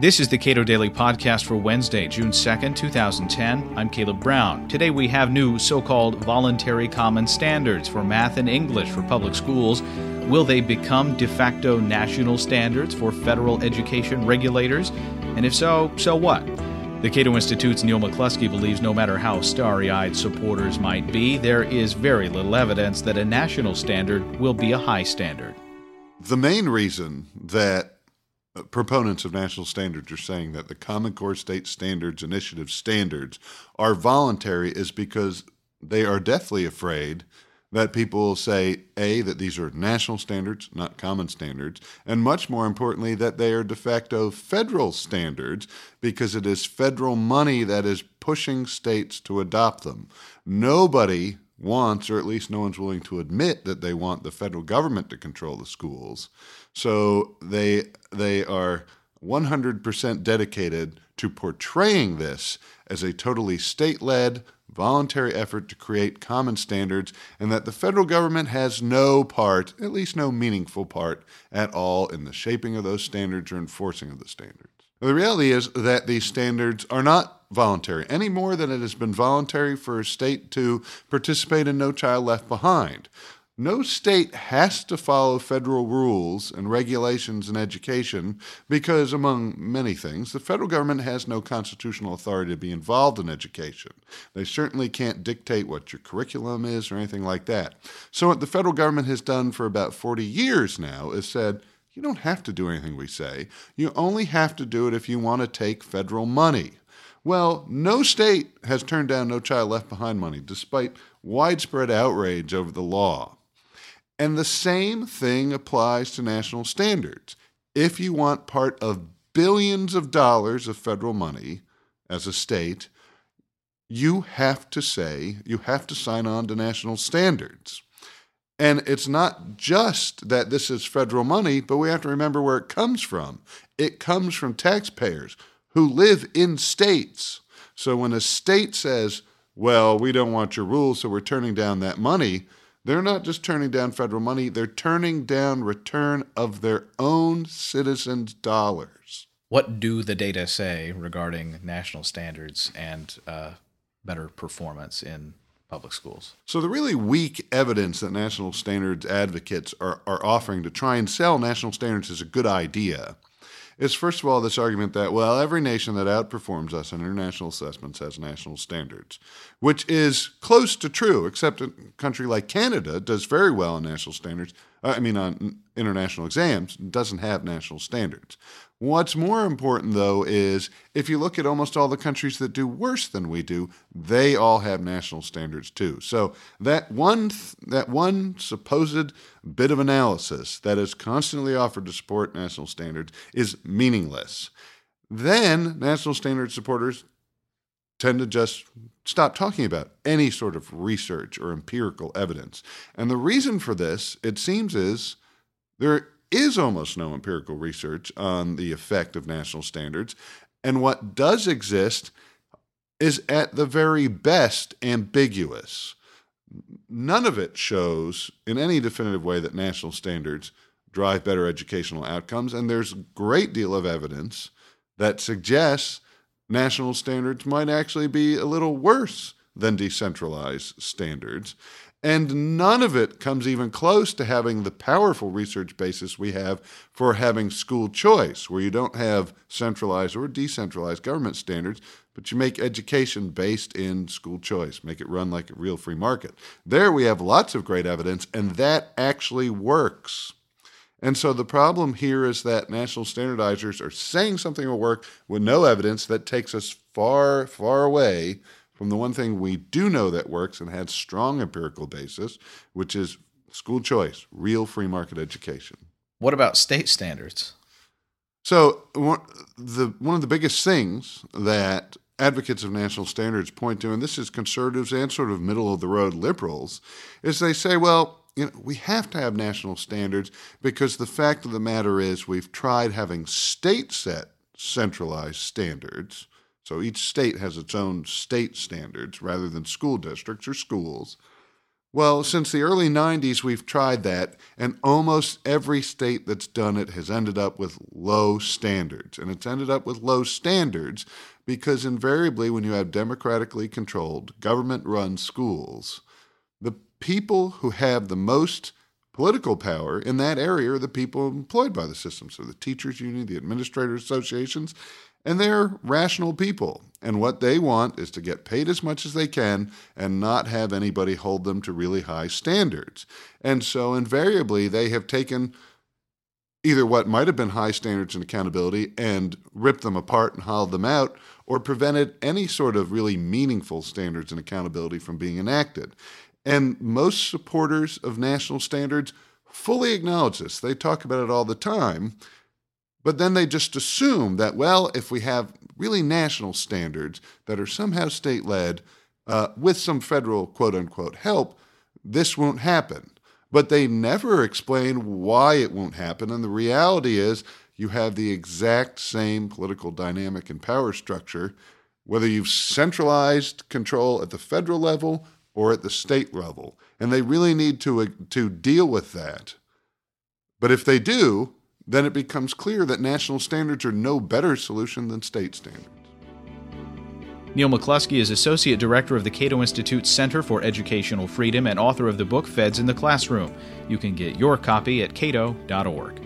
This is the Cato Daily Podcast for Wednesday, June 2nd, 2010. I'm Caleb Brown. Today we have new so called voluntary common standards for math and English for public schools. Will they become de facto national standards for federal education regulators? And if so, so what? The Cato Institute's Neil McCluskey believes no matter how starry eyed supporters might be, there is very little evidence that a national standard will be a high standard. The main reason that proponents of national standards are saying that the Common Core State Standards Initiative standards are voluntary is because they are deathly afraid that people will say, A, that these are national standards, not common standards, and much more importantly, that they are de facto federal standards because it is federal money that is pushing states to adopt them. Nobody wants, or at least no one's willing to admit that they want the federal government to control the schools. So they they are 100% dedicated to portraying this as a totally state-led voluntary effort to create common standards and that the federal government has no part, at least no meaningful part at all in the shaping of those standards or enforcing of the standards. The reality is that these standards are not voluntary any more than it has been voluntary for a state to participate in No Child Left Behind. No state has to follow federal rules and regulations in education because, among many things, the federal government has no constitutional authority to be involved in education. They certainly can't dictate what your curriculum is or anything like that. So, what the federal government has done for about 40 years now is said, you don't have to do anything we say. You only have to do it if you want to take federal money. Well, no state has turned down No Child Left Behind money, despite widespread outrage over the law. And the same thing applies to national standards. If you want part of billions of dollars of federal money as a state, you have to say, you have to sign on to national standards. And it's not just that this is federal money, but we have to remember where it comes from. It comes from taxpayers who live in states. So when a state says, well, we don't want your rules, so we're turning down that money, they're not just turning down federal money, they're turning down return of their own citizens' dollars. What do the data say regarding national standards and uh, better performance in public schools? So, the really weak evidence that national standards advocates are, are offering to try and sell national standards is a good idea is first of all this argument that, well, every nation that outperforms us in international assessments has national standards, which is close to true, except a country like Canada does very well on national standards. Uh, I mean, on international exams, doesn't have national standards. What's more important, though, is if you look at almost all the countries that do worse than we do, they all have national standards too. So that one that one supposed bit of analysis that is constantly offered to support national standards is meaningless. Then national standard supporters tend to just stop talking about any sort of research or empirical evidence. And the reason for this, it seems, is there is almost no empirical research on the effect of national standards. And what does exist is at the very best ambiguous. None of it shows in any definitive way that national standards drive better educational outcomes. And there's a great deal of evidence that suggests national standards might actually be a little worse than decentralized standards. And none of it comes even close to having the powerful research basis we have for having school choice, where you don't have centralized or decentralized government standards, but you make education based in school choice, make it run like a real free market. There we have lots of great evidence, and that actually works. And so the problem here is that national standardizers are saying something will work with no evidence that takes us far, far away from the one thing we do know that works and has strong empirical basis, which is school choice, real free market education. What about state standards? So, one, the, one of the biggest things that advocates of national standards point to, and this is conservatives and sort of middle of the road liberals, is they say, well, you know, we have to have national standards because the fact of the matter is we've tried having state set centralized standards so each state has its own state standards rather than school districts or schools. Well, since the early 90s, we've tried that, and almost every state that's done it has ended up with low standards. And it's ended up with low standards because invariably, when you have democratically controlled, government run schools, the people who have the most political power in that area are the people employed by the system. So the teachers' union, the administrators' associations, and they're rational people. And what they want is to get paid as much as they can and not have anybody hold them to really high standards. And so invariably, they have taken either what might have been high standards and accountability and ripped them apart and hollowed them out, or prevented any sort of really meaningful standards and accountability from being enacted. And most supporters of national standards fully acknowledge this. They talk about it all the time. But then they just assume that, well, if we have really national standards that are somehow state led uh, with some federal quote unquote help, this won't happen. But they never explain why it won't happen. And the reality is, you have the exact same political dynamic and power structure, whether you've centralized control at the federal level or at the state level. And they really need to, uh, to deal with that. But if they do, then it becomes clear that national standards are no better solution than state standards. Neil McCluskey is Associate Director of the Cato Institute's Center for Educational Freedom and author of the book Feds in the Classroom. You can get your copy at cato.org.